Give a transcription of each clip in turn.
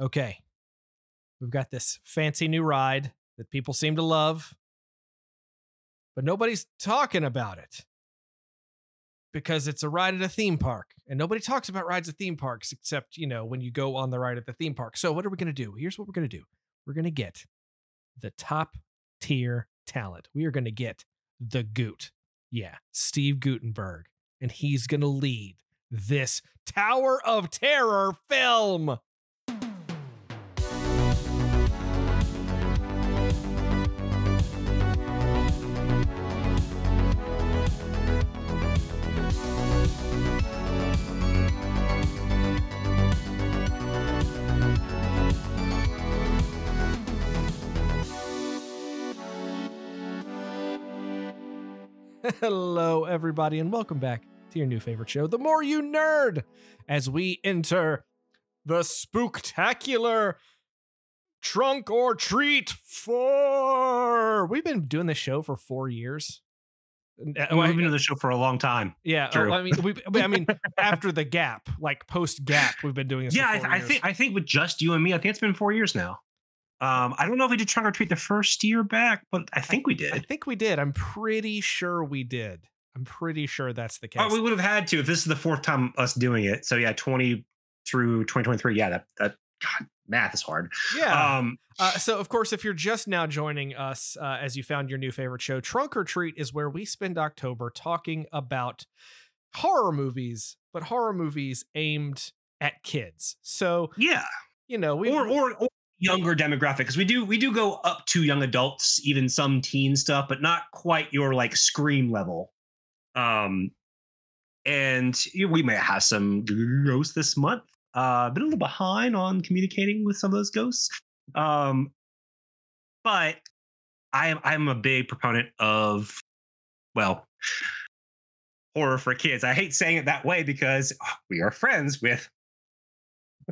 Okay. We've got this fancy new ride that people seem to love, but nobody's talking about it because it's a ride at a theme park. And nobody talks about rides at theme parks except, you know, when you go on the ride at the theme park. So, what are we going to do? Here's what we're going to do we're going to get the top tier talent. We are going to get the Goot. Yeah, Steve Guttenberg. And he's going to lead this Tower of Terror film. Hello, everybody, and welcome back to your new favorite show, The More You Nerd, as we enter the spooktacular Trunk or Treat 4. We've been doing this show for four years. Uh, We've been doing the show for a long time. Yeah, oh, I mean, we, I mean, after the gap, like post gap, we've been doing this. Yeah, I, four I think I think with just you and me, I think it's been four years now. Um, I don't know if we did Trunk or Treat the first year back, but I think we did. I think we did. I'm pretty sure we did. I'm pretty sure that's the case. Oh, we would have had to if this is the fourth time us doing it. So yeah, twenty through twenty twenty three. Yeah, that that God, math is hard. yeah. Um, Uh, so, of course, if you're just now joining us uh, as you found your new favorite show, Trunk or Treat is where we spend October talking about horror movies, but horror movies aimed at kids. So, yeah, you know, we or, or or younger demographic because we do we do go up to young adults, even some teen stuff, but not quite your like scream level. Um, and we may have some ghosts this month. Uh, been a little behind on communicating with some of those ghosts. Um, but I am I'm a big proponent of well horror for kids. I hate saying it that way because we are friends with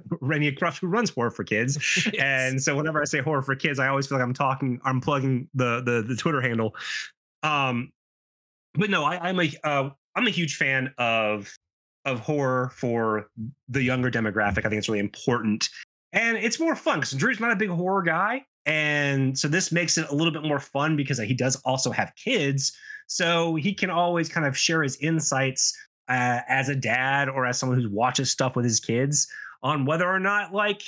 Renia Cruft, who runs horror for kids. Yes. And so whenever I say horror for kids, I always feel like I'm talking, I'm plugging the the, the Twitter handle. Um, but no, I, I'm a uh, I'm a huge fan of of horror for the younger demographic. I think it's really important, and it's more fun because Drew's not a big horror guy, and so this makes it a little bit more fun because he does also have kids, so he can always kind of share his insights uh, as a dad or as someone who watches stuff with his kids on whether or not like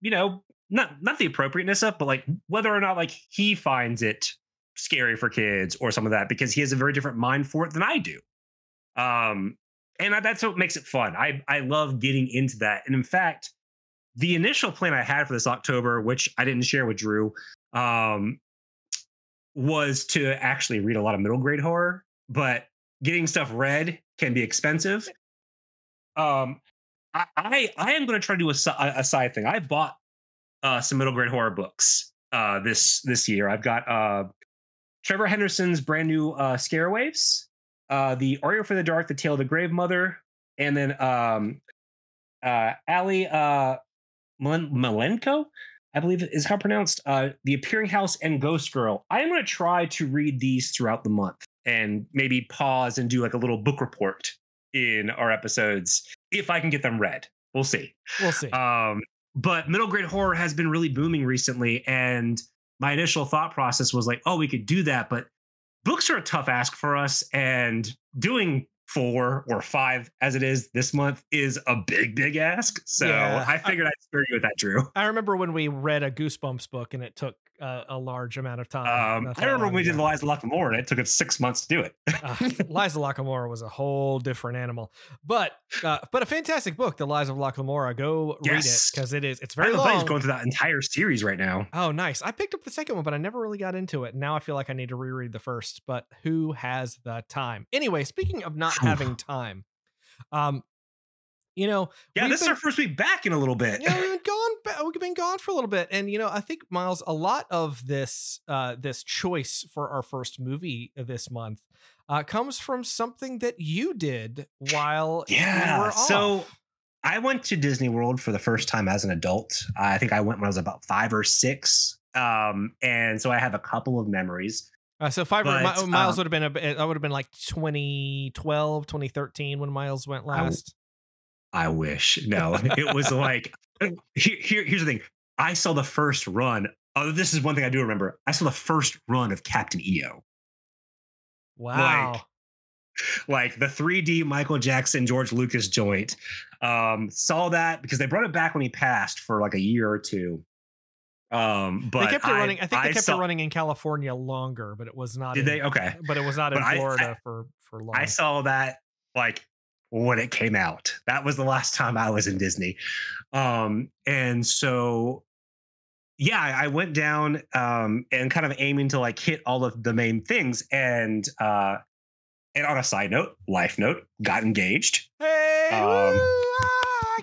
you know not not the appropriateness of but like whether or not like he finds it scary for kids or some of that because he has a very different mind for it than I do. Um and that's what makes it fun. I I love getting into that. And in fact the initial plan I had for this October which I didn't share with Drew um was to actually read a lot of middle grade horror but getting stuff read can be expensive. Um I I, am going to try to do a, a side thing. I bought uh, some middle grade horror books uh, this this year. I've got uh, Trevor Henderson's brand new uh, Scare Waves, uh, the Are You for the Dark, the Tale of the Grave Mother, and then um, uh, Ali uh, Malen- Malenko, I believe is how pronounced uh, the Appearing House and Ghost Girl. I am going to try to read these throughout the month and maybe pause and do like a little book report in our episodes if I can get them read. We'll see. we'll see. Um, but middle grade horror has been really booming recently, and my initial thought process was like, oh, we could do that, but books are a tough ask for us, and doing four or five as it is this month is a big, big ask. So Yeah, I figured I, would spare you with that, Drew. I remember when we read a Goosebumps book and it took uh, a large amount of time. Um, I remember when we did. Liza Locke Lamora, and it took us six months to do it. uh, Liza Locke Lamora was a whole different animal, but uh, but a fantastic book, The Lies of Locke Lamora. Go read it because it is. It's very buddy long. going through that entire series right now. Oh, nice. I picked up the second one, but I never really got into it. Now I feel like I need to reread the first. But who has the time? Anyway, speaking of not. Having time, um, you know, Yeah, this is our first week back in a little bit. yeah, we've been gone. We've been gone for a little bit, and you know, I think Miles, a lot of this, uh, this choice for our first movie this month, uh, comes from something that you did while Yeah, were so. I went to Disney World for the first time as an adult. I think I went when I was about five or six. Um, and so I have a couple of memories. Uh, so five but, Mi- Miles um, would have been a I would have been like 2012, 2013 when Miles went last. I wish. No, it was like here, here, here's the thing. I saw the first run. Oh, this is one thing I do remember. I saw the first run of Captain EO. Wow. Like the 3D Michael Jackson George Lucas joint. Um, saw that because they brought it back when he passed for like a year or two. Um, but they kept it I- running. I think they I kept saw- it running in California longer, but it was not. Did in, they? Okay. But it was not in But I- I- Florida for for long. I saw that like when it came out. That was the last time I was in Disney. Um, and so yeah, I I went down um and kind of aiming to like hit all of the main things. And uh and on a side note, life note, got engaged. Hey! Um, woo, ah,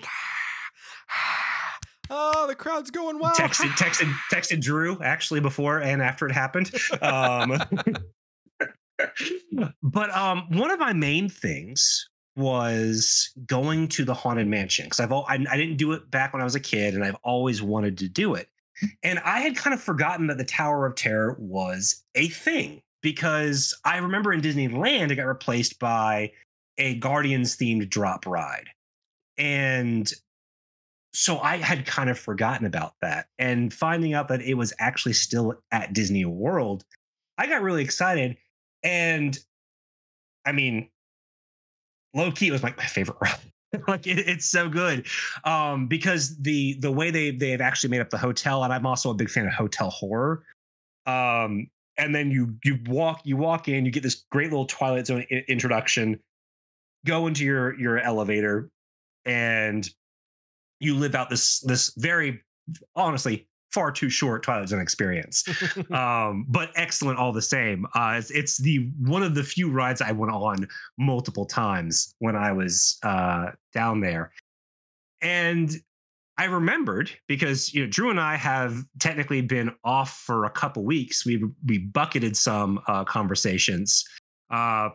oh, the crowd's going wild. Texted, texted, texted Drew actually before and after it happened. Um but um one of my main things was going to the haunted mansion because I've al- I, I didn't do it back when I was a kid and I've always wanted to do it. And I had kind of forgotten that the Tower of Terror was a thing because I remember in Disneyland it got replaced by a Guardians themed drop ride. And so I had kind of forgotten about that. And finding out that it was actually still at Disney World, I got really excited. And I mean, low key, it was like my favorite ride. like it, it's so good um because the the way they they've actually made up the hotel and i'm also a big fan of hotel horror um and then you you walk you walk in you get this great little twilight zone I- introduction go into your your elevator and you live out this this very honestly far too short twilight zone experience um, but excellent all the same. Uh, it's, it's the one of the few rides I went on multiple times when I was uh, down there, and I remembered because you know Drew and I have technically been off for a couple weeks. We we bucketed some uh, conversations, uh,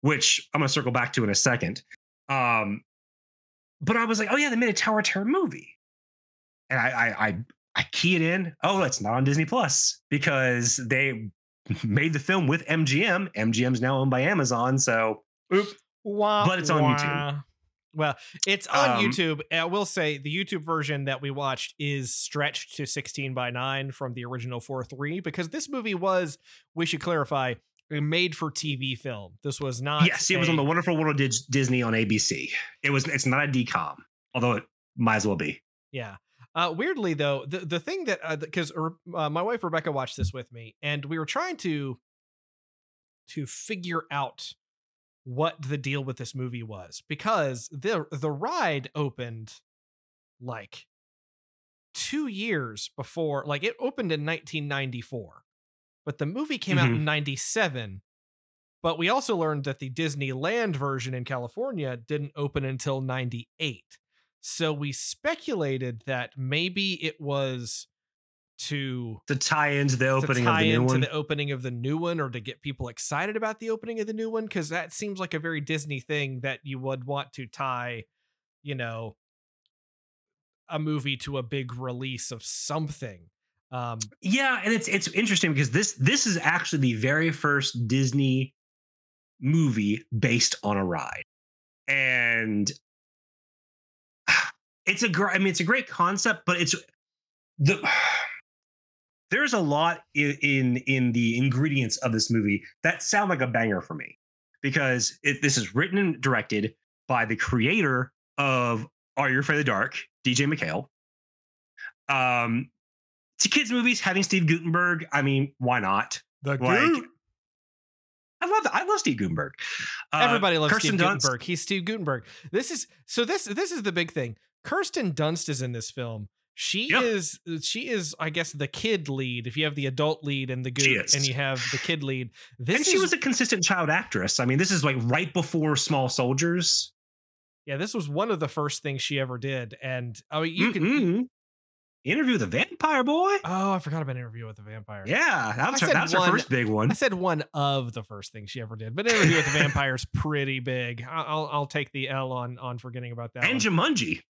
which I'm gonna circle back to in a second. Um, but I was like, oh yeah, they made a Tower of Terror movie, and I I, I I key it in. Oh, it's not on Disney Plus because they made the film with MGM. MGM's now owned by Amazon. So, oop. Wah, But it's on YouTube. Well, it's on Um, YouTube. I will say the YouTube version that we watched is stretched to 16 by 9 from the original 4 3 because this movie was, we should clarify, made for TV film. This was not. yes, it was on the Wonderful World of Dis- Disney on ABC. It was. It's not a DCOM, although it might as well be. Yeah. Uh, weirdly though, the the thing that because uh, my wife Rebecca watched this with me, and we were trying to to figure out what the deal with this movie was because the the ride opened like two years before, like it opened in 1994, but the movie came out mm-hmm. in 97. But we also learned that the Disneyland version in California didn't open until 98. So we speculated that maybe it was to To tie into the opening of the new one. the opening of the new one or to get people excited about the opening of the new one because that seems like a very Disney thing that you would want to tie, you know, a movie to a big release of something. Um, Yeah, and it's it's interesting because this this is actually the very first Disney movie based on a ride, and it's a great. I mean, it's a great concept, but it's the there's a lot in, in in the ingredients of this movie that sound like a banger for me because it, this is written and directed by the creator of Are You Afraid of the Dark, DJ MacHale. Um, to kids movies having Steve Guttenberg, I mean, why not? the Like, I love I love Steve Guttenberg. Uh, Everybody loves Kirsten Steve Dunst. Guttenberg. He's Steve Guttenberg. This is so this this is the big thing. Kirsten Dunst is in this film. She Yep. is she is I guess the kid lead. If you have the adult lead and the She goot, is. and you have the kid lead, this and she is was a consistent child actress. I mean, this is like right before Small Soldiers. yeah. This was one of the first things she ever did, and oh, you can. Interview with the Vampire Boy. Oh, I forgot about interview with the vampire. Yeah, that was, her, that was her one- first big one. I said one of the first things she ever did, but interview with the vampire is pretty big. I'll I'll take the L on on forgetting about that. And one. Jumanji.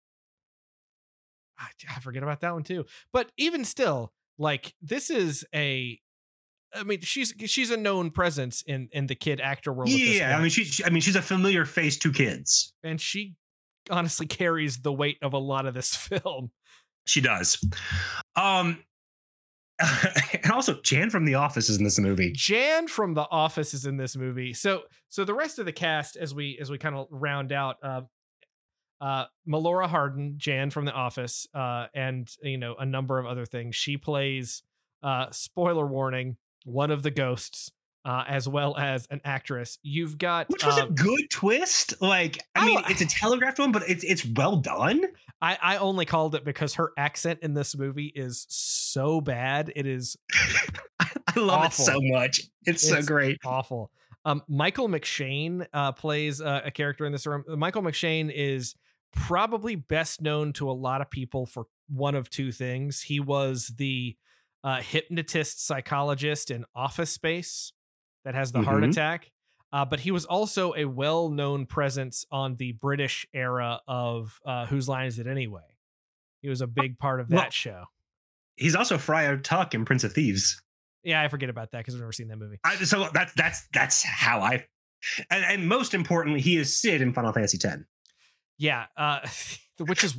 I, I forget about that one too. But even still, like this is a I mean, she's she's a known presence in in the kid actor world. Yeah, I mean, she, she- I mean, she's a familiar face to kids. and she honestly carries the weight of a lot of this film. She does. Um and also Jan from The Office is in this movie. Jan from The Office is in this movie. So so the rest of the cast as we as we kind of round out uh uh Melora Hardin, Jan from The Office, uh and you know a number of other things. She plays uh spoiler warning, one of the ghosts uh, as well as an actress. You've got Which was uh, a good twist. Like, I Oh, mean, it's a telegraphed one, but it's it's well done. I, I only called it because her accent in this movie is so bad. It is I love Awful. it so much. It's, so great. awful. Um, Michael McShane uh, plays uh, a character in this room. Michael McShane is probably best known to a lot of people for one of two things. He was the uh, hypnotist psychologist in Office Space that has the heart Mhm. attack. Uh, but he was also a well-known presence on the British era of uh, Whose Line Is It Anyway? He was a big part of that Well- show. He's also Friar Tuck in Prince of Thieves. Yeah, I forget about that because I've never seen that movie. I, so that's that's that's how I. And, and most importantly, he is Cid in Final Fantasy X. Yeah, uh, which is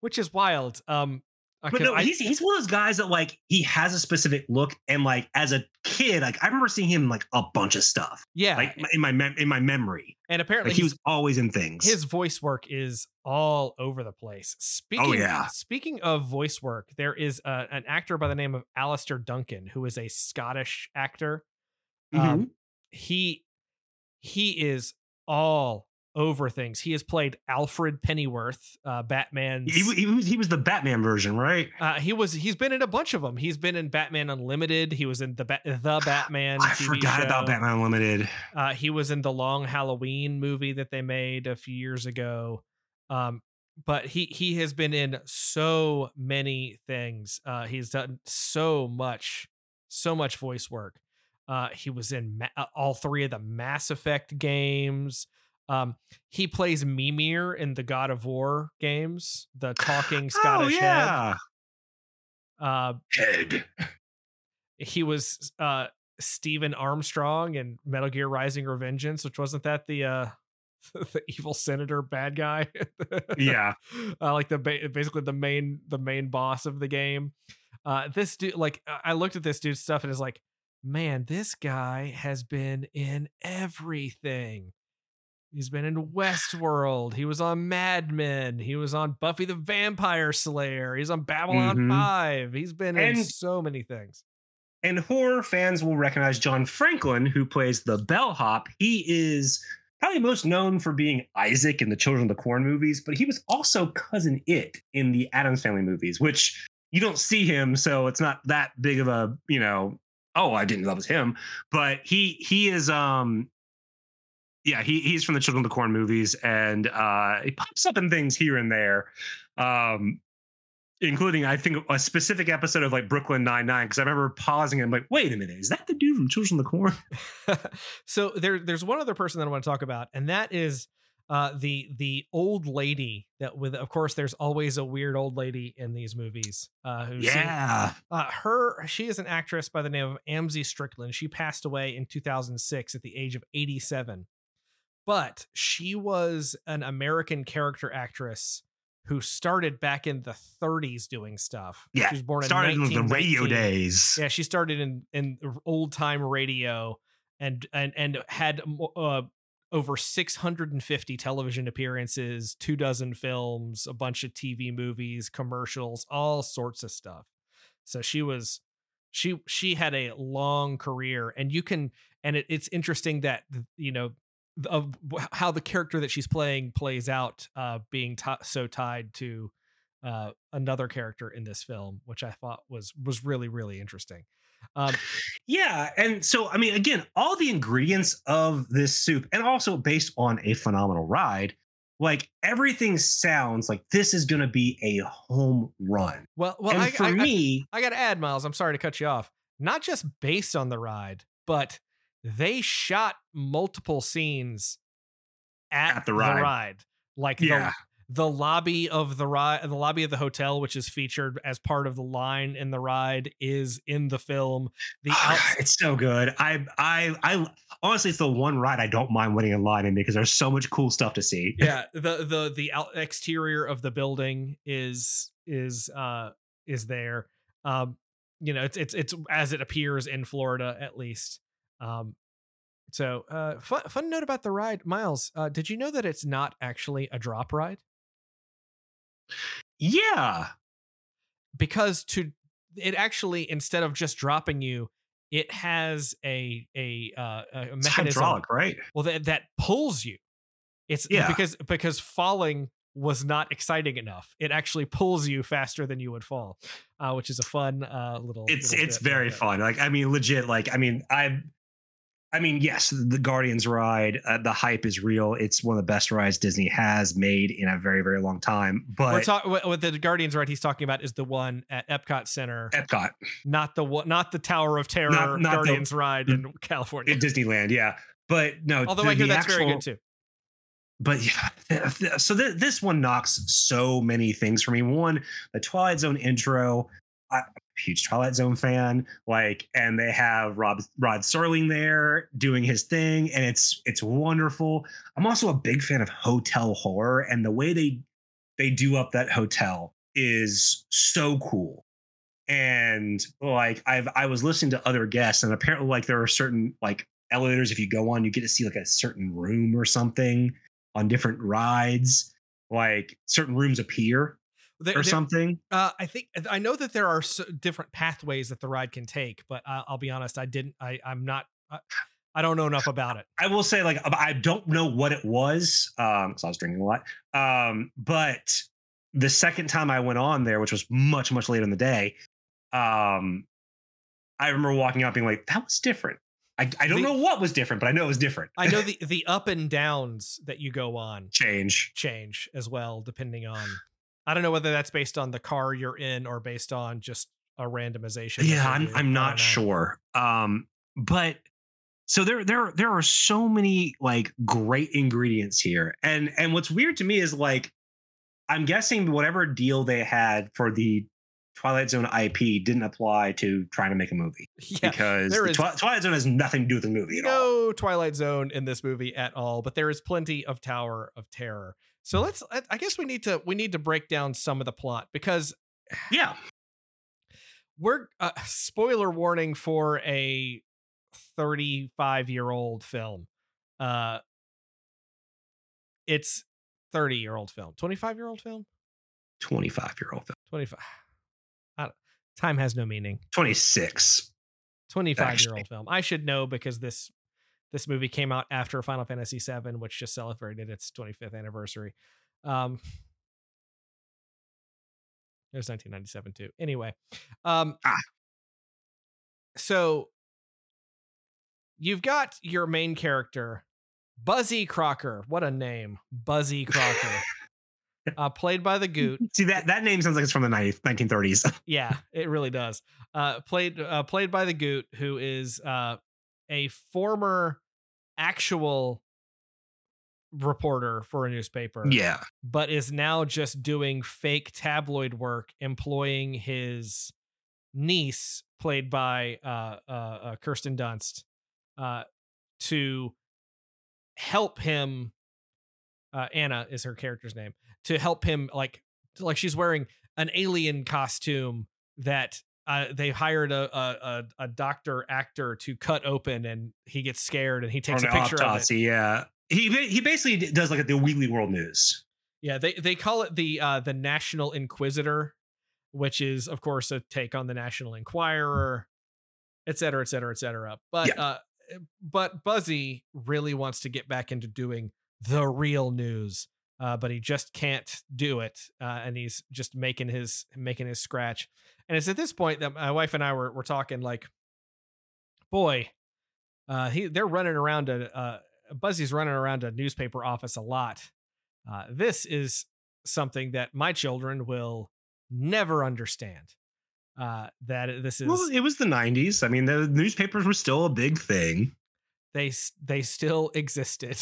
which is wild. Um, But 'cause no, I- he's he's one of those guys that like he has a specific look, and like as a kid, like I remember seeing him like a bunch of stuff, yeah, like in my mem- in my memory. and apparently Like he was always in things. his voice work is all over the place. Speaking, Oh, yeah. Speaking of voice work, there is uh, an actor by the name of Alastair Duncan, who is a Scottish actor. Mhm. Um, he he is all over things. He has played Alfred Pennyworth, uh, Batman's. he, he was he was the Batman version, right? uh, he was he's been in a bunch of them. He's been in Batman Unlimited. He was in the Ba- the Batman. I TV forgot about. Batman Unlimited. Uh, he was in the Long Halloween movie that they made a few years ago. Um, but he he has been in so many things. Uh, he's done so much, so much voice work. Uh, he was in ma- uh, all three of the Mass Effect games. Um, he plays Mimir in the God of War games, the talking Scottish oh head. yeah, Uh, head. he was uh Steven Armstrong in Metal Gear Rising Revengeance, which wasn't that the uh the evil senator bad guy? Yeah, uh, like the ba- basically the main the main boss of the game. Uh this dude like I- I looked at this dude's stuff and is like, man, this guy has been in everything. He's been in Westworld. He was on Mad Men. He was on Buffy the Vampire Slayer. He's on Babylon Mhm. 5. He's been in so many things. and horror fans will recognize John Franklin, who plays the bellhop. He is probably most known for being Isaac in the Children of the Corn movies, but he was also cousin It in the Addams Family movies, which you don't see him, so it's not that big of a you know. Oh, I didn't know that was him, but he he is um. Yeah, he, he's from the Children of the Corn movies, and uh, he pops up in things here and there. Um, including I think a specific episode of like Brooklyn Nine Nine because I remember pausing and I'm like, wait a minute, is that the dude from Children of the Corn? so there, there's one other person that I want to talk about, and that is uh, the the old lady that with, of course, there's always a weird old lady in these movies. Uh, who's Yeah, uh, her she is an actress by the name of Amzie Strickland. She passed away in 2006 at the age of 87. But she was an American character actress who started back in the 30s doing stuff. Yeah, she was born started in the radio days. Yeah, she started in in old time radio and and and had uh, over 650 television appearances, two dozen films, a bunch of TV movies, commercials, all sorts of stuff. So she was she she had a long career and you can and it, it's interesting that you know of how the character that she's playing plays out uh being ti so tied to uh another character in this film which i thought was was really really interesting um Yeah, and so I mean, again, all the ingredients of this soup, and also based on a phenomenal ride, like everything sounds like this is going to be a home run. well well and I, for I, I- me, I gotta add miles i'm sorry to cut you off not just based on the ride but they shot multiple scenes at, At the the ride. ride, like yeah, the lobby of the ride, the lobby of the hotel, which is featured as part of the line in the ride, is in the film. The outs- it's so good. I I I honestly, it's the one ride I don't mind waiting in line in because there's so much cool stuff to see. yeah, the the the out exterior of the building is is uh is there. Um, you know, it's it's it's as it appears in Florida at least. Um, so uh, fun fun note about the ride, Miles. Uh, did you know that it's not actually a drop ride? Yeah. because to it actually instead of just dropping you it has a a uh a It's mechanism hydraulic, right? well that, that pulls you it's Yeah. because because falling was not exciting enough it actually pulls you faster than you would fall uh which is a fun uh little It's little it's very fun. Like I mean, legit. Like I mean, I. I mean, yes, the Guardians ride, uh, the hype is real. It's one of the best rides Disney has made in a very, very long time. we're But talking what, what the guardians ride he's talking about is the one at epcot center Epcot, not the not the tower of terror Not- not the- guardians ride in california in Disneyland, yeah. But no, although the, i hear the that's very good too but yeah, th- th- so th- this one knocks so many things for me. One, the Twilight Zone intro. I- huge Twilight Zone fan. Like, and they have Rob Rod Serling there doing his thing, and it's it's wonderful. I'm also a big fan of hotel horror, and the way they they do up that hotel is so cool. And like I've I was listening to other guests, and apparently like there are certain like elevators if you go on, you get to see like a certain room or something on different rides. Like certain rooms appear There- or there- something. Uh, I think I know that there are s different pathways that the ride can take, but uh, I'll be honest, I didn't. I I'm not. I, I don't know enough about it. I will say, like, I don't know what it was um, because I was drinking a lot. Um, but the second time I went on there, which was much, much later in the day, um, I remember walking out being like, that was different. I, I don't The- know what was different, but I know it was different. I know the the up and downs that you go on change. change as well, depending on. I don't know whether that's based on the car you're in or based on just a randomization. Yeah, I'm. I'm not sure. Um, but so there there there are so many like great ingredients here, and and what's weird to me is like I'm guessing whatever deal they had for the Twilight Zone IP didn't apply to trying to make a movie Yeah, because the Twi- Twilight Zone has nothing to do with the movie at all. no Twilight Zone in this movie at all, but there is plenty of Tower of Terror. So let's. I- guess we need to we need to break down some of the plot because Yeah, we're uh, spoiler warning for a 35 year old film uh it's 30 year old film 25 year old film 25 year old, film. 25 I don't- time has no meaning 26. 25 year old film i should know because this this movie came out after final fantasy 7 which just celebrated its 25th anniversary um it was 1997 too anyway um Ah. so you've got your main character buzzy crocker what a name buzzy crocker uh played by the goot See that that name sounds like it's from the 90s, 1930s. yeah, it really does. Uh, played uh, played by the Goot, who is uh, a former actual reporter for a newspaper, yeah, but is now just doing fake tabloid work, employing his niece, played by uh, uh, uh, Kirsten Dunst, uh, to help him. Uh, Anna is her character's name to help him like like she's wearing an alien costume that uh, they hired a, a a doctor actor to cut open and he gets scared and he takes a picture of it. autopsy. Yeah, he he basically does like the Weekly World News. Yeah, they they call it the uh the National Inquisitor, which is of course a take on the National Enquirer, et cetera, et cetera, et cetera. But Yeah. uh but Buzzy really wants to get back into doing the real news. Uh, but he just can't do it, uh, and he's just making his making his scratch. And it's at this point that my wife and I were were talking like, boy, uh, he they're running around a uh, Buzzy's running around a newspaper office a lot. Uh, this is something that my children will never understand. Uh, that this is Well, it was the 90s. I mean, the newspapers were still a big thing. They they still existed.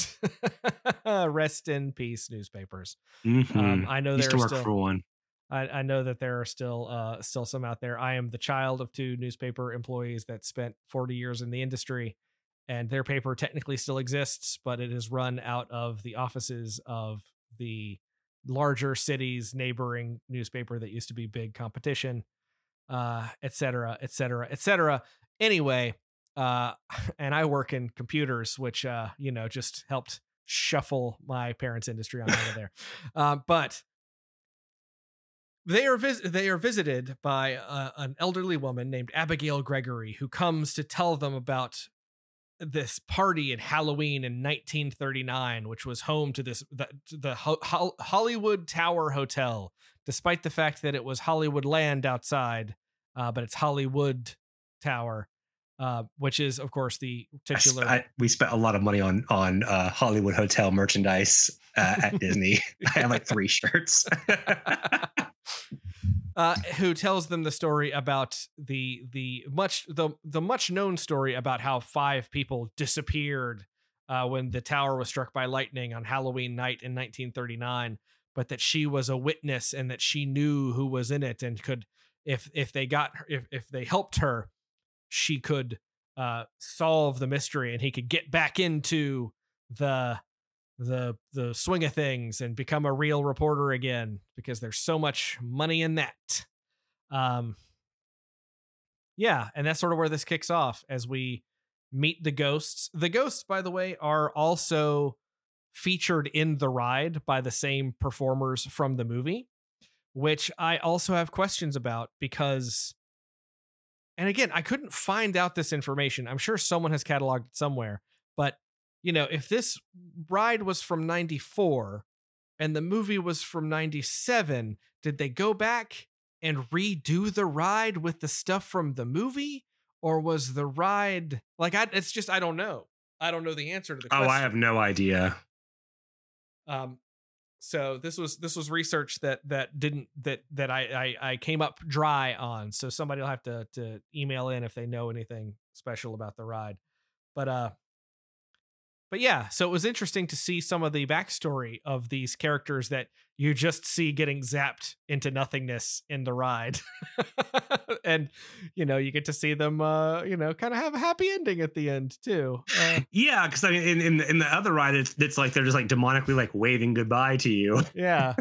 Rest in peace, newspapers. Mhm. Um, I know Used there are still for one. I, I know that there are still uh, still some out there. I am the child of two newspaper employees that spent 40 years in the industry, and their paper technically still exists, but it is run out of the offices of the larger cities neighboring newspaper that used to be big competition, uh, et cetera, et cetera, et cetera. Anyway, uh, and I work in computers, which uh, you know just helped shuffle my parents' industry on over there. Uh, but they are vis- they are visited by uh, an elderly woman named Abigail Gregory who comes to tell them about this party at Halloween in 1939 which was home to this the, the Ho- Ho- Hollywood Tower Hotel despite the fact that it was Hollywood land outside uh, but it's Hollywood Tower uh, which is of course the titular I- we spent a lot of money on on uh, Hollywood hotel merchandise uh, at Disney. I have like three shirts. uh, who tells them the story about the the much the the much known story about how five people disappeared uh, when the tower was struck by lightning on Halloween night in 1939, but that she was a witness and that she knew who was in it and could if if they got her, if if they helped her, she could uh, solve the mystery and he could get back into the the the swing of things and become a real reporter again because there's so much money in that. Um yeah, and that's sort of where this kicks off as we meet the ghosts. The ghosts by the way are also featured in the ride by the same performers from the movie, which I also have questions about because and again, I couldn't find out this information. I'm sure someone has cataloged it somewhere, but you know, if this ride was from 94 and the movie was from 97, did they go back and redo the ride with the stuff from the movie? Or was the ride like I it's just I don't know. I don't know the answer to the question. oh. I have no idea. Um, so this was this was research that that didn't that that I, I I came up dry on. So somebody will have to to email in if they know anything special about the ride. But uh, but yeah, so it was interesting to see some of the backstory of these characters that you just see getting zapped into nothingness in the ride, and you know you get to see them uh you know kind of have a happy ending at the end too. Uh, Yeah, because I mean, in, in in the other ride, it's it's like they're just like demonically like waving goodbye to you. yeah.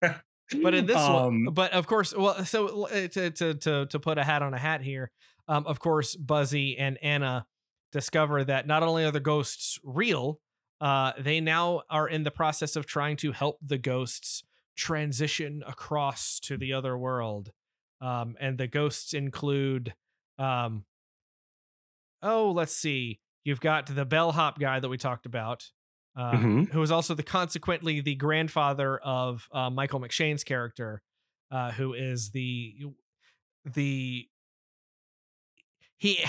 but in this Um, one, but of course, well, so uh, to to to to put a hat on a hat here, um, of course, Buzzy and Anna discover that not only are the ghosts real, uh, they now are in the process of trying to help the ghosts transition across to the other world, um, and the ghosts include, um, oh, let's see, you've got the bellhop guy that we talked about. Uh, Mhm. who is also the consequently the grandfather of uh, Michael McShane's character, uh, who is the the he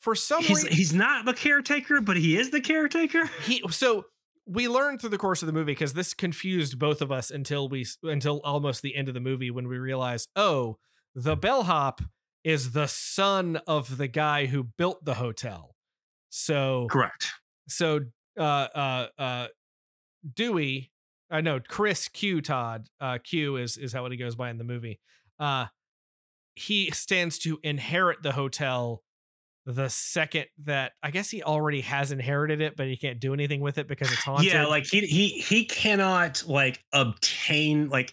for some he's reason he's not the caretaker, but he is the caretaker. he so we learned through the course of the movie because this confused both of us until we until almost the end of the movie when we realized oh the bellhop is the son of the guy who built the hotel so Correct. so uh uh uh Dewey I know Chris Q Todd uh Q is is how he goes by in the movie uh he stands to inherit the hotel the second that I guess he already has inherited it but he can't do anything with it because it's haunted Yeah, like he he he cannot like obtain like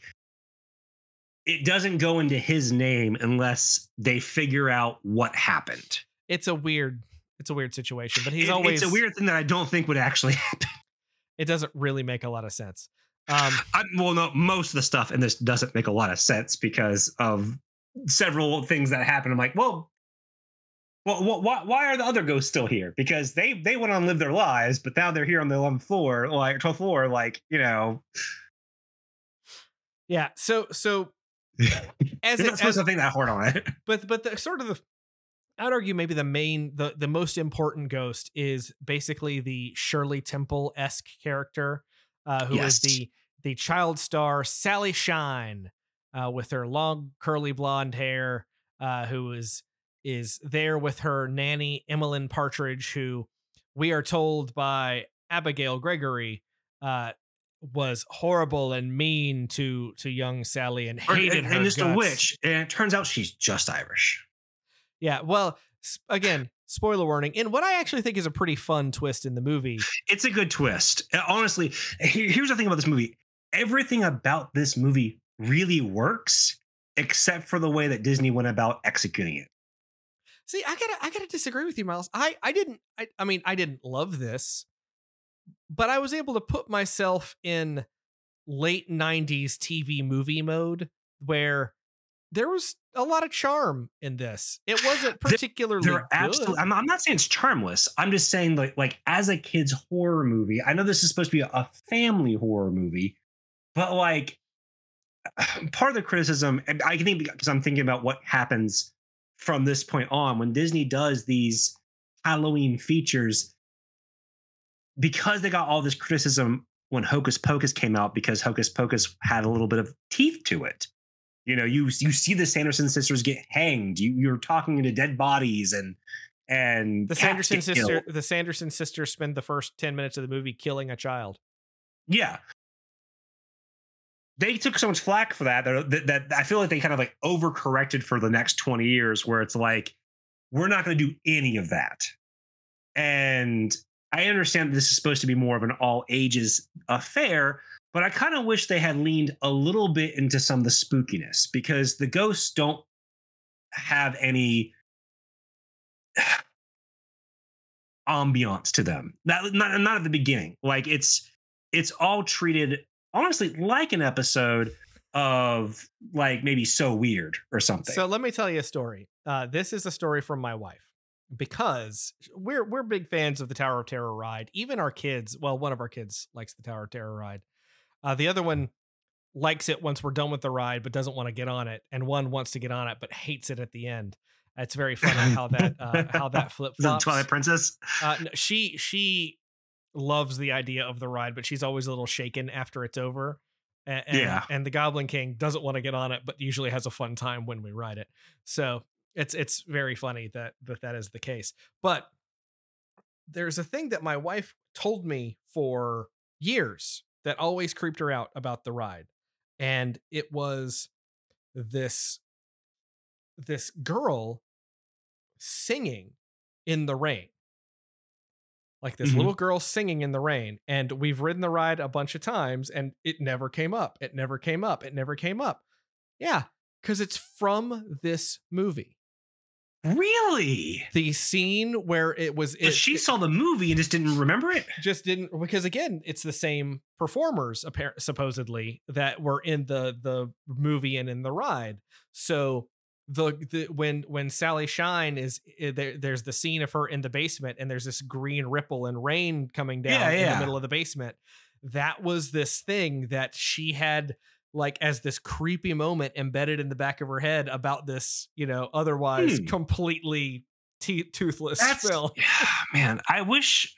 it doesn't go into his name unless they figure out what happened. it's a weird it's a weird situation but he's It- always it's a weird thing that I don't think would actually happen. it doesn't really make a lot of sense um I, well, no, most of the stuff in this doesn't make a lot of sense because of several things that happen. I'm like, well, well, wh- why, why are the other ghosts still here? Because they they went on and lived their lives, but now they're here on the 11th floor, like 12th floor, like you know, yeah so so as it, not supposed as, to think that hard on it. but but the sort of the I'd argue maybe the main the the most important ghost is basically the Shirley Temple esque character, uh, who is Yes. the the child star Sally Shine, uh, with her long curly blonde hair, uh, who is is there with her nanny Emmeline Partridge, who we are told by Abigail Gregory uh, was horrible and mean to to young Sally and hated and, her and just a witch. And it turns out she's just Irish. Yeah, well, again, spoiler warning. And what I actually think is a pretty fun twist in the movie. It's a good twist. Uh, Honestly, here's the thing about this movie. Everything about this movie really works, except for the way that Disney went about executing it. See, I gotta I gotta disagree with you, Miles. I I didn't I, I mean I didn't love this, but I was able to put myself in late '90s TV movie mode where there was a lot of charm in this. It wasn't particularly They're good. absolutely. I'm, I'm not saying it's charmless. I'm just saying like like as a kid's horror movie. I know this is supposed to be a, a family horror movie, but like part of the criticism, and I think because I'm thinking about what happens from this point on when Disney does these Halloween features, because they got all this criticism when Hocus Pocus came out because Hocus Pocus had a little bit of teeth to it. You know, you you see the Sanderson sisters get hanged. You you're talking to dead bodies and and the Sanderson sister, killed. the Sanderson sisters spend the first ten minutes of the movie killing a child. Yeah. They took so much flack for that, that that I feel like they kind of like overcorrected for the next 20 years where it's like we're not going to do any of that. And I understand this is supposed to be more of an all ages affair, but I kind of wish they had leaned a little bit into some of the spookiness because the ghosts don't have any ambiance to them. Not, not not at the beginning. Like it's it's all treated honestly like an episode of like maybe so weird or something. So let me tell you a story. Uh, this is a story from my wife because we're we're big fans of the Tower of Terror ride. Even our kids, well, one of our kids likes the Tower of Terror ride. Uh, the other one likes it once we're done with the ride, but doesn't want to get on it. And one wants to get on it, but hates it at the end. It's very funny how that uh, how that flip flops. Twilight Princess. Uh, no, she she loves the idea of the ride, but she's always a little shaken after it's over. And, and, Yeah. and the Goblin King doesn't want to get on it, but usually has a fun time when we ride it. So it's it's very funny that that that is the case. But there's a thing that my wife told me for years that always creeped her out about the ride, and it was this this girl singing in the rain like this Mhm. little girl singing in the rain and we've ridden the ride a bunch of times and it never came up it never came up it never came up yeah because it's from this movie Really? the scene where it was So it, she it saw the movie and just didn't remember it. just didn't because again it's the same performers apparently supposedly that were in the the movie and in the ride so the, the when when Sally Shine is eh, there there's the scene of her in the basement and there's this green ripple and rain coming down Yeah, in the middle of the basement that was this thing that she had like as this creepy moment embedded in the back of her head about this you know otherwise Hmm. completely te- toothless That's film man. I wish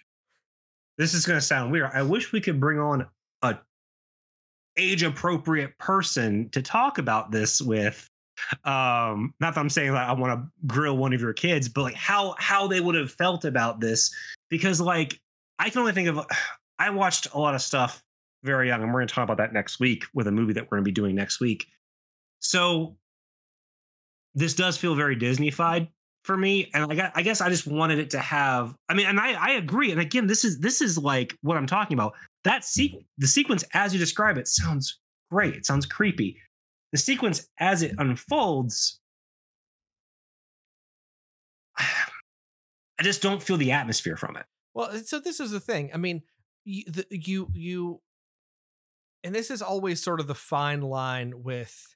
this is going to sound weird. I wish we could bring on a age appropriate person to talk about this with. Um, not that I'm saying that I want to grill one of your kids, but like how how they would have felt about this because like I can only think of I watched a lot of stuff very young, and we're going to talk about that next week with a movie that we're going to be doing next week. So this does feel very Disneyfied for me, and I got, I guess I just wanted it to have. I mean, and I I agree. And again, this is this is like what I'm talking about. That sequence, the sequence as you describe it, sounds great. It sounds creepy. The sequence as it unfolds, I just don't feel the atmosphere from it. Well, uh, so this is the thing. I mean, you, the, you, you, and this is always sort of the fine line with,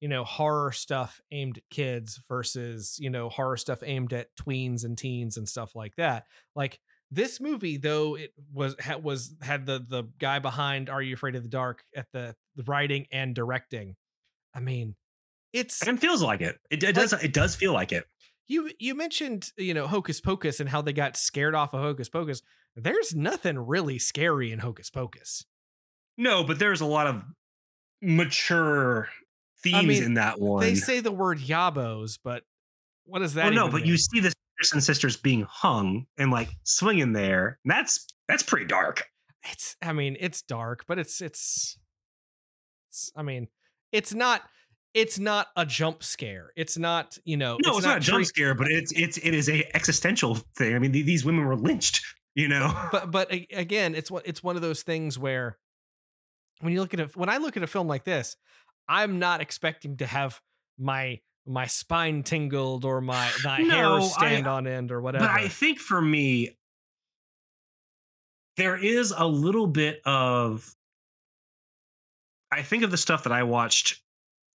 you know, horror stuff aimed at kids versus, you know, horror stuff aimed at tweens and teens and stuff like that. Like this movie, though, it was ha, was had the the guy behind Are You Afraid of the Dark at the, the writing and directing. I mean, it's And it feels like it. It, it does. It does feel like it. you you mentioned you know Hocus Pocus and how they got scared off of Hocus Pocus. There's nothing really scary in Hocus Pocus. No, but there's a lot of mature themes mean, in that one. They say the word yabos, but what does that? well, no, but mean? you see this and sisters being hung and like swinging there. That's that's pretty dark. It's I mean, it's dark, but it's it's it's I mean, it's not it's not a jump scare. It's not, you know, No, it's, not, a jump scare, but it's it's it is a existential thing. I mean, th- these women were lynched. You know, but but again, it's what it's one of those things where when you look at it, when I look at a film like this, I'm not expecting to have my my spine tingled or my my No, hair I- stand on end or whatever. but I think for me, there is a little bit of. I think of the stuff that I watched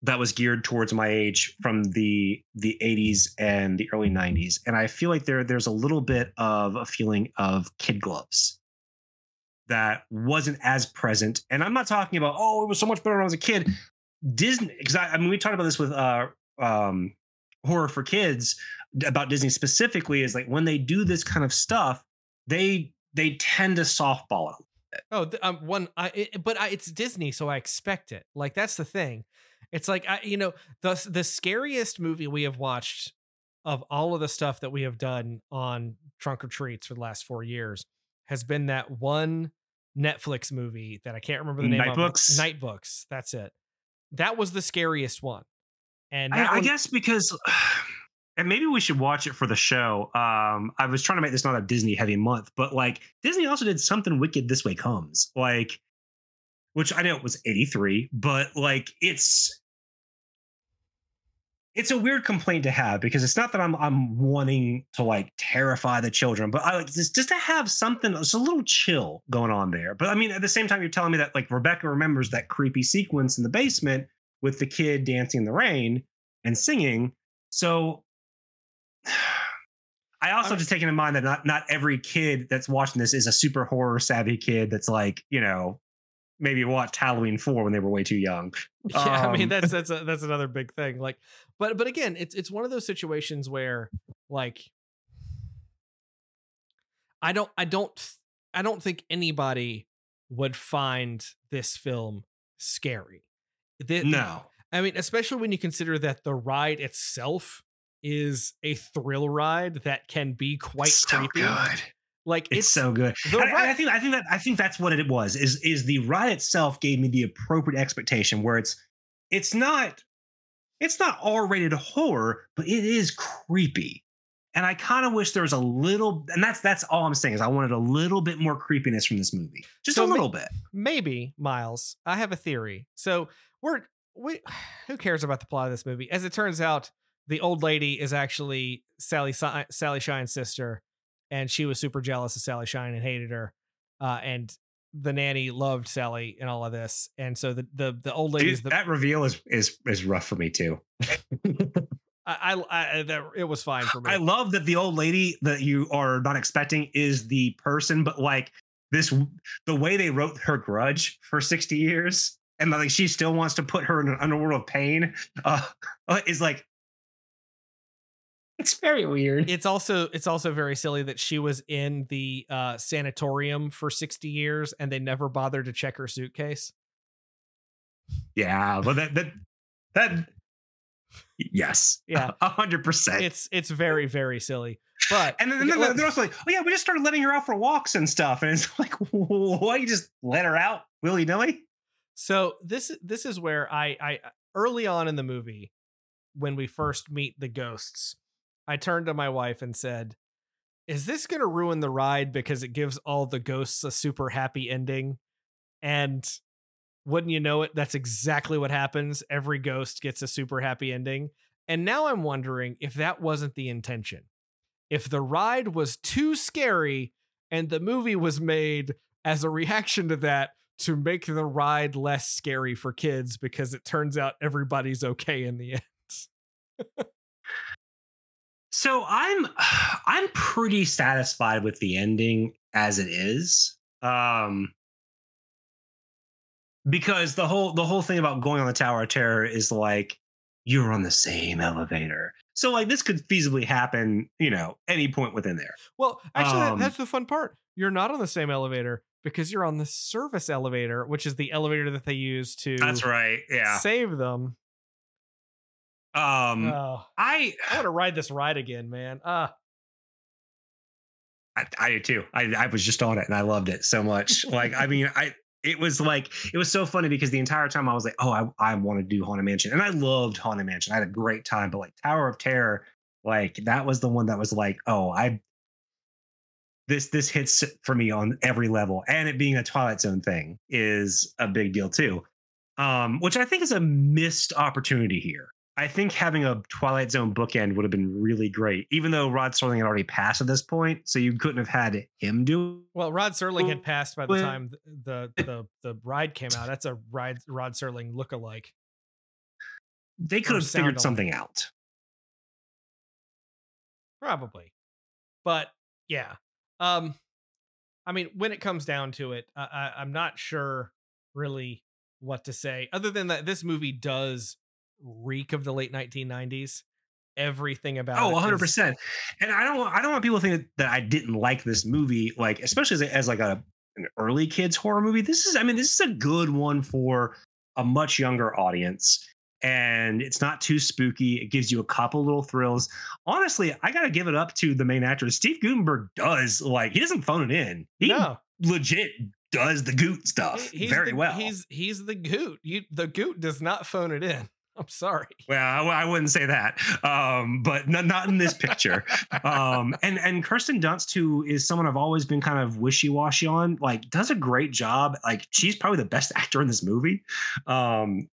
that was geared towards my age from the the 80s and the early 90s and i feel like there there's a little bit of a feeling of kid gloves that wasn't as present and i'm not talking about oh it was so much better when i was a kid. Disney because I, I mean we talked about this with uh um horror for kids about disney specifically is like when they do this kind of stuff they they tend to softball it Oh, th- um, one. I, it, but I, it's Disney, so I expect it. Like that's the thing. It's like I, you know, the the scariest movie we have watched of all of the stuff that we have done on Trunk or Treats for the last four years has been that one Netflix movie that I can't remember the name Night of. Books? Night Books. That's it. That was the scariest one. And I, I guess because, and maybe we should watch it for the show. Um, I was trying to make this not a Disney heavy month, but like Disney also did something wicked. This way comes like, which I know it was eighty three, but like it's. It's a weird complaint to have because it's not that I'm I'm wanting to like terrify the children, but I like just just to have something, it's a little chill going on there. But I mean, at the same time, you're telling me that like Rebecca remembers that creepy sequence in the basement with the kid dancing in the rain and singing. So I also I mean- just taken in mind that not not every kid that's watching this is a super horror savvy kid that's like, you know, maybe watched Halloween 4 when they were way too young. Yeah, I mean Um, that's that's a, that's another big thing. Like, but but again, it's it's one of those situations where like I don't I don't I don't think anybody would find this film scary. The- No. I mean, especially when you consider that the ride itself is a thrill ride that can be quite so creepy. good. Like It's, it's, so good. And I- I think I think that I think that's what it was. Is is the ride itself gave me the appropriate expectation where it's it's not it's not R-rated horror, but it is creepy. And I kind of wish there was a little and that's that's all I'm saying is I wanted a little bit more creepiness from this movie. Just So a little bit. maybe Miles. I have a theory. So we're we who cares about the plot of this movie? As it turns out, the old lady is actually Sally Sally Shine's sister, and she was super jealous of Sally Shine and hated her. Uh, and the nanny loved Sally and all of this, and so the the the old lady the that reveal is is is rough for me too. I, I, I that it was fine for me. I love that the old lady that you are not expecting is the person, but like this, the way they wrote her grudge for 60 years and like she still wants to put her in an underworld of pain uh, is like, it's very weird. it's also it's also very silly that she was in the uh, sanatorium for sixty years and they never bothered to check her suitcase. Yeah, but that, that, that, yes. Yeah. A hundred percent. it's it's very very silly but And then, then they're also like, oh yeah, we just started letting her out for walks and stuff. And it's like, why you just let her out willy nilly? so this this is where i i early on in the movie when we first meet the ghosts i turned to my wife and said is this going to ruin the ride because it gives all the ghosts a super happy ending? And wouldn't you know it that's exactly what happens every ghost gets a super happy ending. And now i'm wondering if that wasn't the intention. If the ride was too scary and the movie was made as a reaction to that to make the ride less scary for kids because it turns out everybody's okay in the end. So I'm I'm pretty satisfied with the ending as it is. Um because the whole the whole thing about going on the Tower of Terror is like you're on the same elevator. So like this could feasibly happen, you know, any point within there. Well, actually, Um, that's the fun part. You're not on the same elevator because you're on the service elevator, which is the elevator that they use to That's right. Yeah. save them. Um oh, I I want to ride this ride again, man. Ah, I, I did too. I, I was just on it and I loved it so much. Like, I mean, I it was like it was so funny because the entire time I was like, oh, I, I want to do Haunted Mansion, and I loved Haunted Mansion. I had a great time, but like Tower of Terror, like that was the one that was like, oh, I this this hits for me on every level, and it being a Twilight Zone thing is a big deal too, um, which I think is a missed opportunity here. I think having a Twilight Zone bookend would have been really great, even though Rod Serling had already passed at this point, so you couldn't have had him do. Well, Rod Serling had passed by the time the the the, ride came out. That's a ride Rod Serling lookalike. They could have figured something out. Probably, but yeah. Um, I mean, when it comes down to it, I, I, I'm not sure really what to say, other than that this movie does reek of the late 1990s everything about oh 100 percent. And i don't i don't want people to think that i didn't like this movie like especially as, as like a an early kids horror movie. This is i mean this is a good one for a much younger audience and it's not too spooky. It gives you a couple little thrills. Honestly i gotta give it up to the main actor. Steve guttenberg does like he doesn't phone it in. He no. legit does the goot stuff he's very the, well. he's he's the goot. You the goot does not phone it in I'm sorry. Well, I, I wouldn't say that, um, but not, not in this picture. um, and and Kirsten Dunst, who is someone I've always been kind of wishy washy on, like does a great job. Like she's probably the best actor in this movie. Um,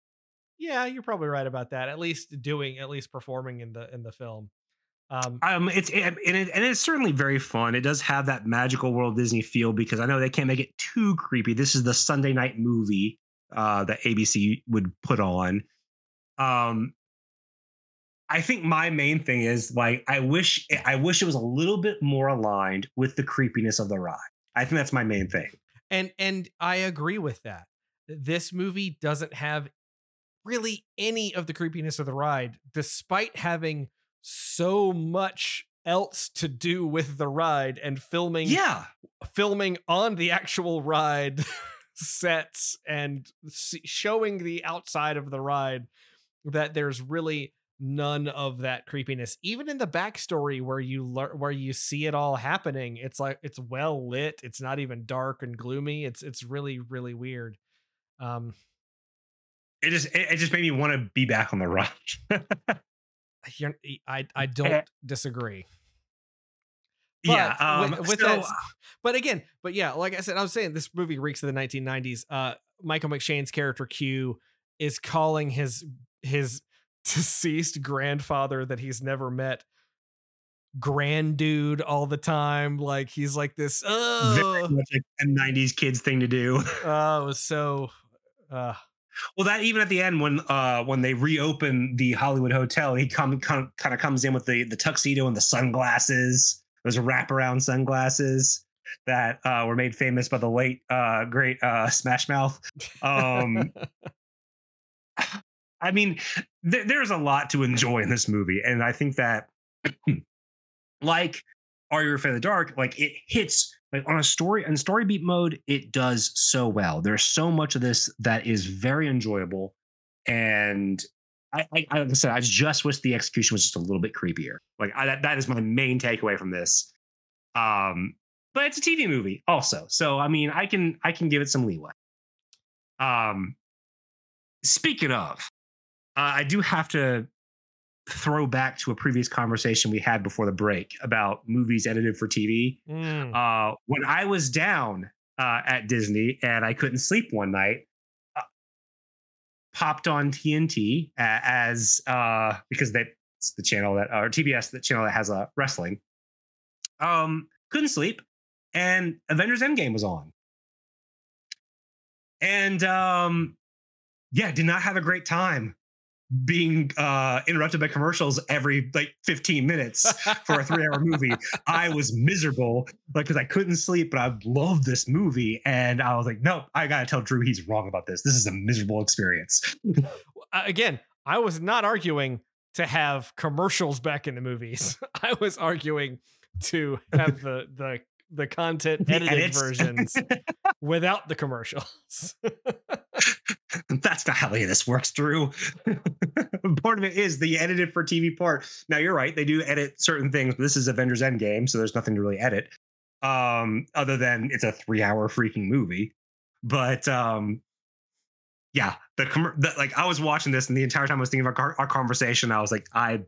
yeah, you're probably right about that. At least doing, at least performing in the in the film. Um, um, it's it, and, it, and it's certainly very fun. It does have that magical world Disney feel because I know they can't make it too creepy. This is the Sunday night movie uh, that ABC would put on um I think my main thing is like I wish I wish it was a little bit more aligned with the creepiness of the ride. I think that's my main thing. And and I agree with that. This movie doesn't have really any of the creepiness of the ride despite having so much else to do with the ride and filming yeah filming on the actual ride sets and showing the outside of the ride that there's really none of that creepiness. Even in the backstory where you learn where you see it all happening it's like it's well lit it's not even dark and gloomy it's it's really really weird. Um it just it, it just made me want to be back on the ride i i don't disagree. But yeah um, with, with so, that, but again but yeah like i said i was saying this movie reeks of the 1990s uh michael mcshane's character q is calling his his deceased grandfather that he's never met grand dude all the time like he's like this oh like a 90s kids thing to do. Oh it was so uh well that even at the end when uh when they reopen the hollywood hotel he come, come kind of comes in with the the tuxedo and the sunglasses those wraparound sunglasses that uh were made famous by the late uh great uh smash mouth um I mean, th- there's a lot to enjoy in this movie, and I think that, like, Are You Afraid of the Dark? Like, it hits like on a story and story beat mode. It does so well. There's so much of this that is very enjoyable, and I, I like I said, I just wish the execution was just a little bit creepier. Like, I, that that is my main takeaway from this. Um, but it's a TV movie also, so I mean, I can I can give it some leeway. Um, speaking of, I do have to throw back to a previous conversation we had before the break about movies edited for TV. Mm. Uh, when I was down uh, at Disney and I couldn't sleep one night, uh, popped on TNT as uh, because that's the channel that or TBS, the channel that has a uh, wrestling. Um, couldn't sleep, and Avengers Endgame was on, and um, yeah, did not have a great time being uh, interrupted by commercials every like 15 minutes for a three hour movie. I was miserable, like, because I couldn't sleep, but I loved this movie. And I was like, no, I got to tell Drew he's wrong about this. This is a miserable experience. Again, I was not arguing to have commercials back in the movies. I was arguing to have the, the, the content edited versions without the commercials. That's not how any of this works, Drew. part of it is the edited for TV part. Now you're right; they do edit certain things. But this is Avengers Endgame, so there's nothing to really edit. Um, other than it's a three-hour freaking movie, but um, yeah, the, commer the like I was watching this, and the entire time I was thinking about our, our conversation. I was like, I,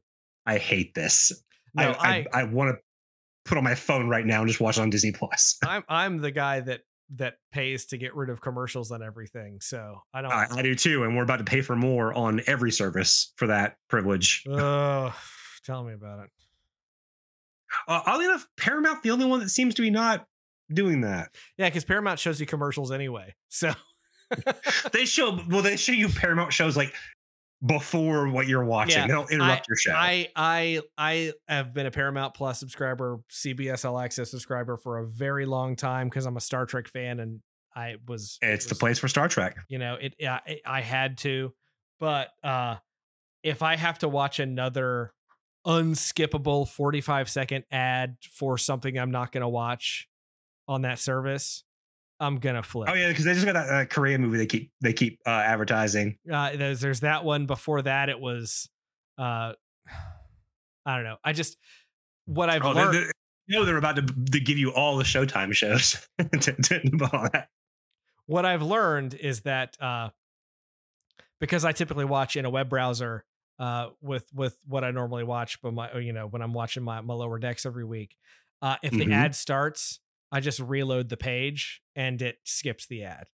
I hate this. No, I, I, I want to put on my phone right now and just watch it on Disney Plus. I'm I'm the guy that that pays to get rid of commercials on everything. So I don't. I, I do too, and we're about to pay for more on every service for that privilege. Oh, tell me about it. Uh, oddly enough, Paramount the only one that seems to be not doing that. Yeah, because Paramount shows you commercials anyway. So they show well, they show you Paramount shows like before what you're watching. Yeah, they don't interrupt your show. I I I have been a Paramount Plus subscriber, CBS All Access subscriber for a very long time because I'm a Star Trek fan and I was. it's it the place for Star Trek. You know, it. I, I had to, but uh if I have to watch another unskippable 45 second ad for something I'm not going to watch on that service, I'm gonna flip. Oh yeah, because they just got that uh, Korean movie they keep they keep uh, advertising. uh, there's there's that one. Before that, it was uh, I don't know. I just what I've Oh, learned. they, you know they're about to, to give you all the Showtime shows. to, to, all that. what I've learned is that uh, because I typically watch in a web browser uh, with with what I normally watch, but my you know when I'm watching my my lower decks every week, uh, if the ad starts, I just reload the page and it skips the ad,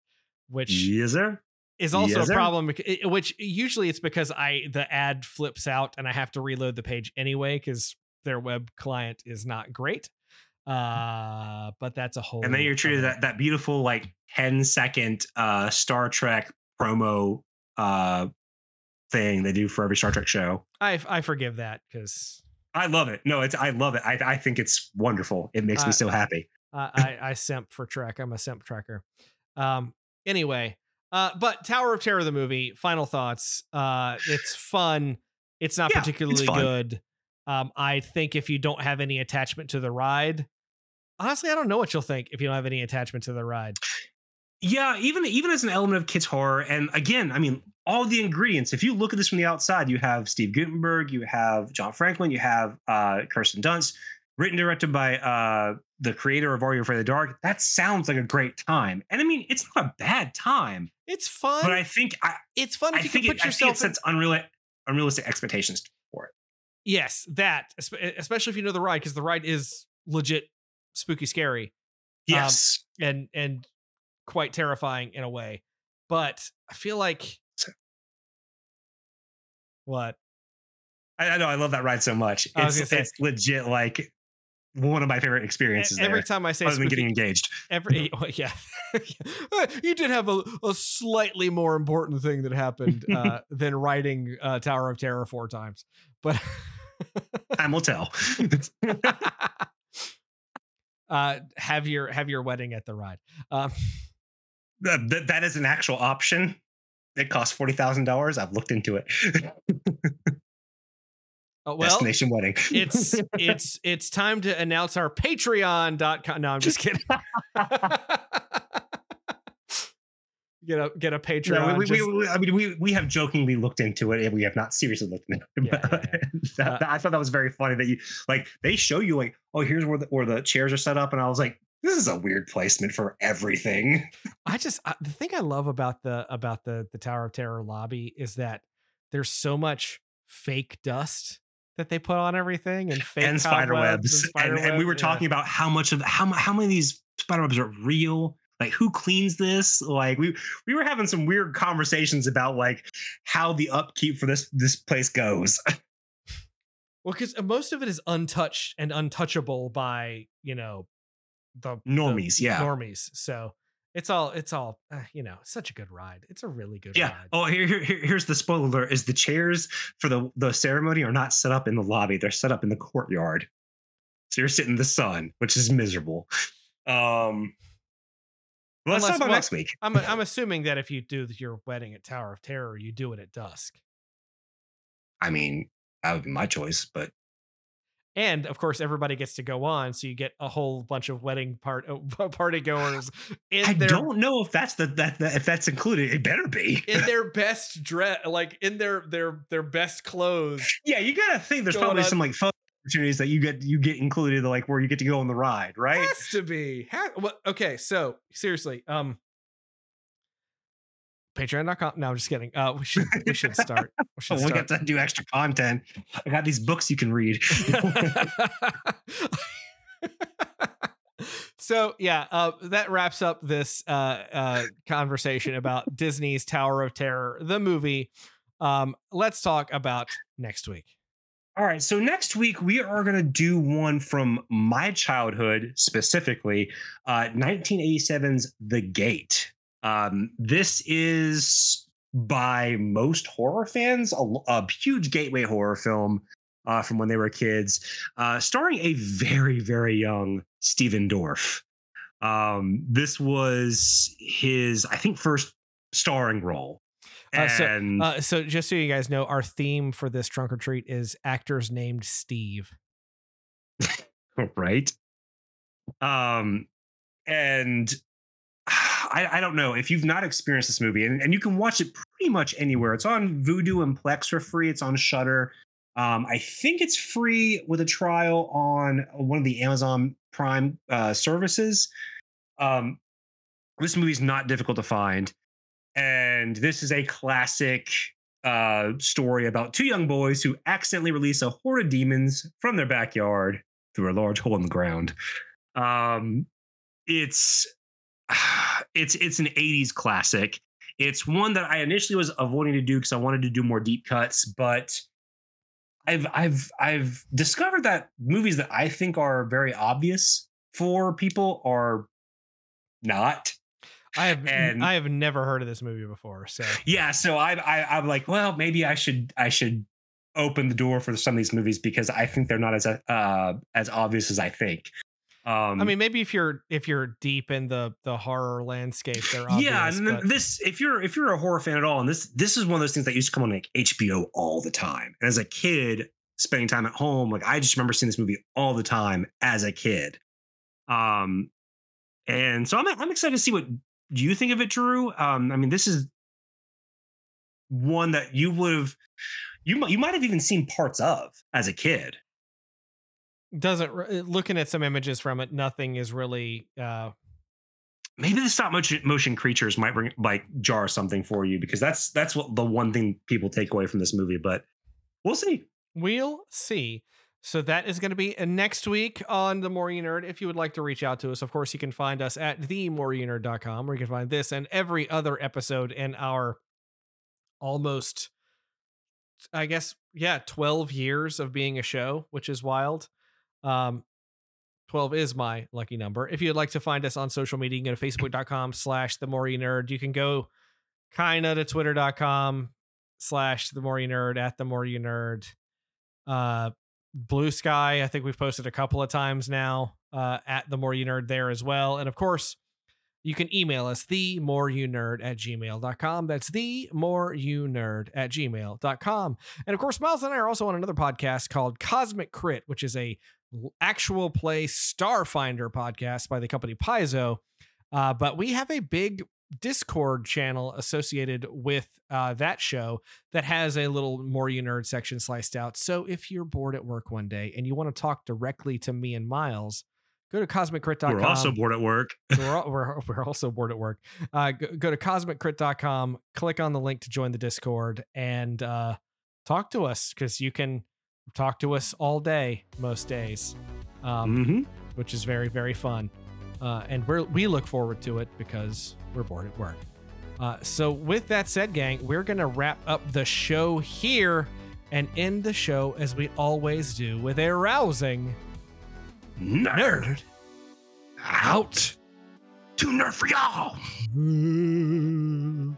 which Yes, sir. is also Yes, a problem. Which usually it's because I the ad flips out and I have to reload the page anyway because their web client is not great. Uh, but that's a whole. And then you're treated that that beautiful like 10 second uh Star Trek promo uh thing they do for every Star Trek show. I I forgive that because I love it. No, it's I love it. I I think it's wonderful. It makes Uh, me so happy. I, I I simp for Trek. I'm a simp trekker. Um. Anyway, uh, but Tower of Terror the movie. Final thoughts. Uh, it's fun. It's not Yeah, particularly fun. good. Um, I think if you don't have any attachment to the ride, honestly, I don't know what you'll think if you don't have any attachment to the ride. Yeah, even even as an element of kids horror, and again, I mean, all the ingredients. If you look at this from the outside, you have Steve Guttenberg, you have John Franklin, you have uh, Kirsten Dunst, written directed by uh, the creator of Are You Afraid of the Dark. That sounds like a great time, and I mean, it's not a bad time. It's fun. But I think I, it's fun I if you think can it, put I think it yourself. in, unreal, unrealistic expectations for it. yes, that especially if you know the ride because the ride is legit spooky, scary. Um, yes, and and quite terrifying in a way. But I feel like what? I, I know. I love that ride so much. I It's, say- it's legit like one of my favorite experiences. Every there, time I say other than spooky, getting engaged. every yeah, Uh, you did have a, a slightly more important thing that happened uh, than writing uh, Tower of Terror four times, but. Time will tell. uh have your have your wedding at the ride um that, that- that is an actual option. It costs forty thousand dollars. I've looked into it. Oh, well Destination wedding. it's it's it's time to announce our patreon.com no i'm just kidding get a get a patreon No, we, we, just- we, I mean, we we have jokingly looked into it, and we have not seriously looked into it. Yeah, But yeah, that- Uh, I thought that was very funny that you like they show you like, oh, here's where the where the chairs are set up, and I was like, this is a weird placement for everything. I just I, the thing I love about the about the the Tower of Terror lobby is that there's so much fake dust that they put on everything and fake and spider webs, and, and we were talking about how much of how how many of these spider webs are real. Like who cleans this? Like we we were having some weird conversations about like how the upkeep for this this place goes. well because uh, most of it is untouched and untouchable by you know the the Normies, yeah. normies so it's all it's all uh, you know such a good ride it's a really good Yeah. ride Oh, here, here, here- here's the spoiler: alert, is the chairs for the the ceremony are not set up in the lobby; they're set up in the courtyard. So you're sitting in the sun, which is miserable. Um, well, let's talk about well, next week. I'm I'm assuming that if you do your wedding at Tower of Terror you do it at dusk I mean, that would be my choice, but and of course everybody gets to go on so you get a whole bunch of wedding part uh, party goers in I their don't know if that's the that, that if that's included. It better be. in their best dress like in their their their best clothes yeah, you gotta think there's probably on- some like photos opportunities that you get you get included, like where you get to go on the ride, right? Has to be. Ha- well, okay, so seriously, um, Patreon.com. No, I'm just kidding. Uh, we should we should start. We should we start. have to do extra content. I got these books you can read. so yeah, uh, that wraps up this uh, uh, conversation about Disney's Tower of Terror, the movie. Um, let's talk about next week. All right. So next week we are going to do one from my childhood, specifically uh, 1987's The Gate. Um, this is by most horror fans a, a huge gateway horror film uh, from when they were kids, uh, starring a very very young Stephen Dorff. Um, this was his, I think, first starring role. Uh, so- And Uh, so just so you guys know, our theme for this trunk or treat is actors named Steve. right um and I, I don't know if you've not experienced this movie and, and you can watch it pretty much anywhere. It's on Vudu and plex for free. It's on Shudder um i think it's free with a trial on one of the amazon prime uh services. Um this movie's not difficult to find and this is a classic uh story about two young boys who accidentally release a horde of demons from their backyard through a large hole in the ground. Um, it's it's it's an 80s classic. It's one that I initially was avoiding to do because I wanted to do more deep cuts, but I've I've I've discovered that movies that I think are very obvious for people are not. I have And- I have never heard of this movie before. So Yeah, so I, I I'm like, well, maybe I should I should open the door for some of these movies because I think they're not as uh as obvious as I think. Um, I mean, maybe if you're if you're deep in the the horror landscape, they're yeah, and but- this if you're if you're a horror fan at all, and this this is one of those things that used to come on like HBO all the time. And as a kid, spending time at home, like I just remember seeing this movie all the time as a kid. Um, and so I'm I'm excited to see what you think of it, Drew. Um, I mean, this is one that you would have you might you might have even seen parts of as a kid. Doesn't re- looking at some images from it, nothing is really. uh Maybe the stop motion motion creatures might bring like jar something for you because that's that's what the one thing people take away from this movie. But we'll see. We'll see. So that is going to be uh, next week on the More You Nerd. If you would like to reach out to us, of course, you can find us at themoreyounerd.com where you can find this and every other episode in our almost, I guess, yeah, 12 years of being a show, which is wild. Um, 12 is my lucky number. If you'd like to find us on social media, you can go to facebook.com slash the more you nerd. You can go kind of to twitter.com slash the more you nerd at the more you nerd. Uh, Blue Sky, I think we've posted a couple of times now uh, at the more you nerd there as well. And of course, you can email us the more you nerd at gmail.com. That's the more you nerd at gmail.com. And of course, Miles and I are also on another podcast called Cosmic Crit, which is a actual play Starfinder podcast by the company Paizo. Uh, but we have a big Discord channel associated with uh, that show that has a little more you nerd section sliced out. So if you're bored at work one day and you want to talk directly to me and Miles, go to cosmiccrit.com. We're also bored at work. we're, al- we're, we're also bored at work. Uh, go, go to cosmiccrit.com, click on the link to join the Discord, and uh, talk to us because you can talk to us all day, most days, um, hmm which is very, very fun. Uh, and we're, we look forward to it because we're bored at work. Uh, so, with that said, gang, we're going to wrap up the show here and end the show as we always do with a rousing Nerd out. to nerf for y'all. nerd.